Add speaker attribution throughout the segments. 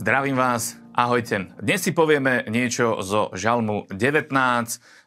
Speaker 1: Zdravím vás, ahojte. Dnes si povieme niečo zo Žalmu 19,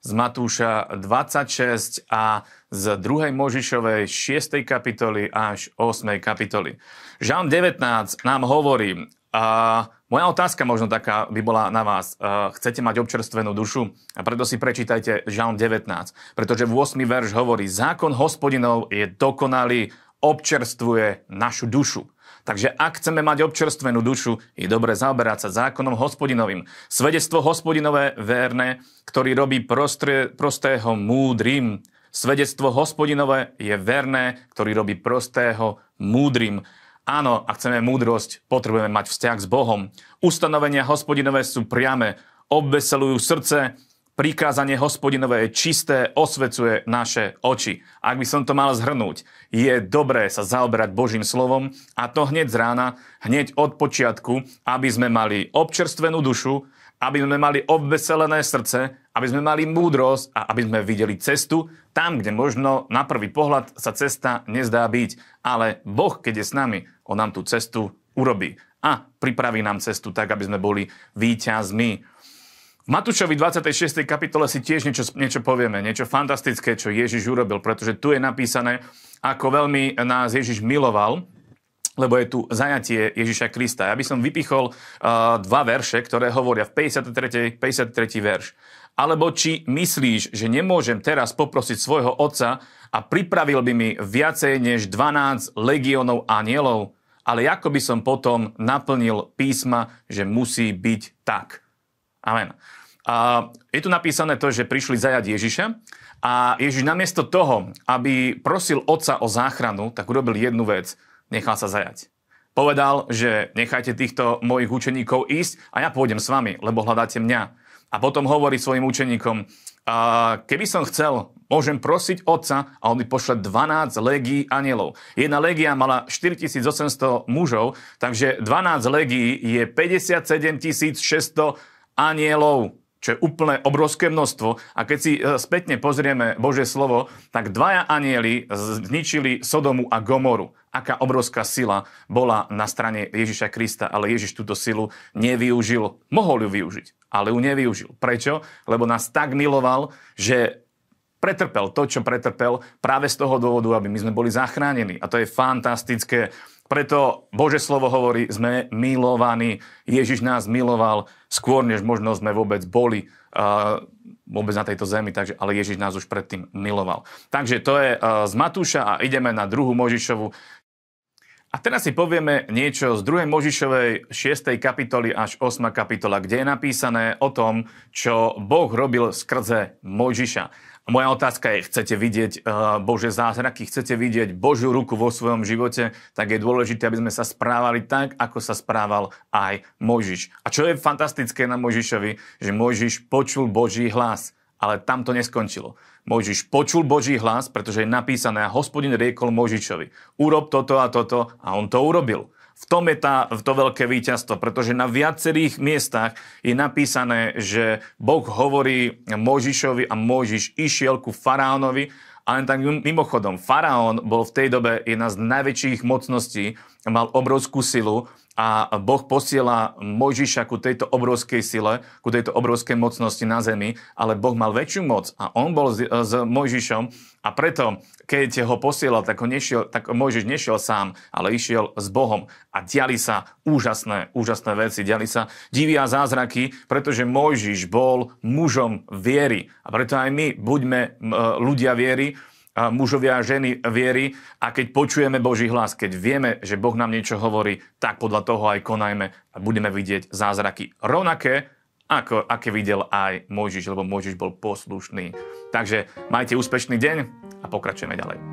Speaker 1: z Matúša 26 a z 2. Možišovej 6. kapitoly až 8. kapitoly. Žalm 19 nám hovorí, a moja otázka možno taká by bola na vás. Chcete mať občerstvenú dušu? A preto si prečítajte Žalm 19. Pretože v 8. verš hovorí, zákon hospodinov je dokonalý, občerstvuje našu dušu. Takže ak chceme mať občerstvenú dušu, je dobre zaoberať sa zákonom hospodinovým. Svedectvo hospodinové verné, ktorý robí prostre, prostého múdrym. Svedectvo hospodinové je verné, ktorý robí prostého múdrym. Áno, ak chceme múdrosť, potrebujeme mať vzťah s Bohom. Ustanovenia hospodinové sú priame, obveselujú srdce, prikázanie hospodinové je čisté, osvecuje naše oči. Ak by som to mal zhrnúť, je dobré sa zaoberať Božím slovom a to hneď z rána, hneď od počiatku, aby sme mali občerstvenú dušu, aby sme mali obveselené srdce, aby sme mali múdrosť a aby sme videli cestu tam, kde možno na prvý pohľad sa cesta nezdá byť. Ale Boh, keď je s nami, On nám tú cestu urobí a pripraví nám cestu tak, aby sme boli víťazmi. V Matúšovi 26. kapitole si tiež niečo, niečo povieme, niečo fantastické, čo Ježiš urobil, pretože tu je napísané, ako veľmi nás Ježiš miloval, lebo je tu zajatie Ježiša Krista. Ja by som vypichol uh, dva verše, ktoré hovoria v 53. 53. verš. Alebo či myslíš, že nemôžem teraz poprosiť svojho otca a pripravil by mi viacej než 12 legionov anielov, ale ako by som potom naplnil písma, že musí byť tak. Amen. A je tu napísané to, že prišli zajať Ježiša a Ježiš namiesto toho, aby prosil otca o záchranu, tak urobil jednu vec. Nechal sa zajať. Povedal, že nechajte týchto mojich učeníkov ísť a ja pôjdem s vami, lebo hľadáte mňa. A potom hovorí svojim učeníkom, a keby som chcel, môžem prosiť otca a on mi pošle 12 legií anielov. Jedna legia mala 4800 mužov, takže 12 legií je 57 600 anielov, čo je úplne obrovské množstvo. A keď si e, spätne pozrieme Božie slovo, tak dvaja anieli zničili Sodomu a Gomoru. Aká obrovská sila bola na strane Ježiša Krista, ale Ježiš túto silu nevyužil. Mohol ju využiť, ale ju nevyužil. Prečo? Lebo nás tak miloval, že pretrpel to, čo pretrpel práve z toho dôvodu, aby my sme boli zachránení. A to je fantastické. Preto Bože slovo hovorí, sme milovaní. Ježiš nás miloval skôr, než možno sme vôbec boli uh, vôbec na tejto zemi, takže, ale Ježiš nás už predtým miloval. Takže to je uh, z Matúša a ideme na druhú Možišovu. A teraz si povieme niečo z 2. Možišovej 6. kapitoly až 8. kapitola, kde je napísané o tom, čo Boh robil skrze Možiša. Moja otázka je, chcete vidieť uh, Bože zázraky, chcete vidieť Božiu ruku vo svojom živote, tak je dôležité, aby sme sa správali tak, ako sa správal aj Mojžiš. A čo je fantastické na Mojžišovi, že Mojžiš počul Boží hlas, ale tam to neskončilo. Mojžiš počul Boží hlas, pretože je napísané a hospodin riekol Mojžišovi, urob toto a toto a on to urobil. V tom je tá, to veľké víťazstvo, pretože na viacerých miestach je napísané, že Boh hovorí Možišovi a Možiš išiel ku faraónovi a len tak mimochodom, faraón bol v tej dobe jedna z najväčších mocností, mal obrovskú silu a Boh posiela Mojžiša ku tejto obrovskej sile, ku tejto obrovskej mocnosti na zemi, ale Boh mal väčšiu moc a on bol s, s Mojžišom a preto, keď ho posielal, tak, ho nešiel, tak Mojžiš nešiel sám, ale išiel s Bohom. A diali sa úžasné, úžasné veci, diali sa divia zázraky, pretože Mojžiš bol mužom viery. A preto aj my buďme ľudia viery, mužovia a ženy viery a keď počujeme Boží hlas, keď vieme, že Boh nám niečo hovorí, tak podľa toho aj konajme a budeme vidieť zázraky rovnaké, ako aké videl aj Mojžiš, lebo Mojžiš bol poslušný. Takže majte úspešný deň a pokračujeme ďalej.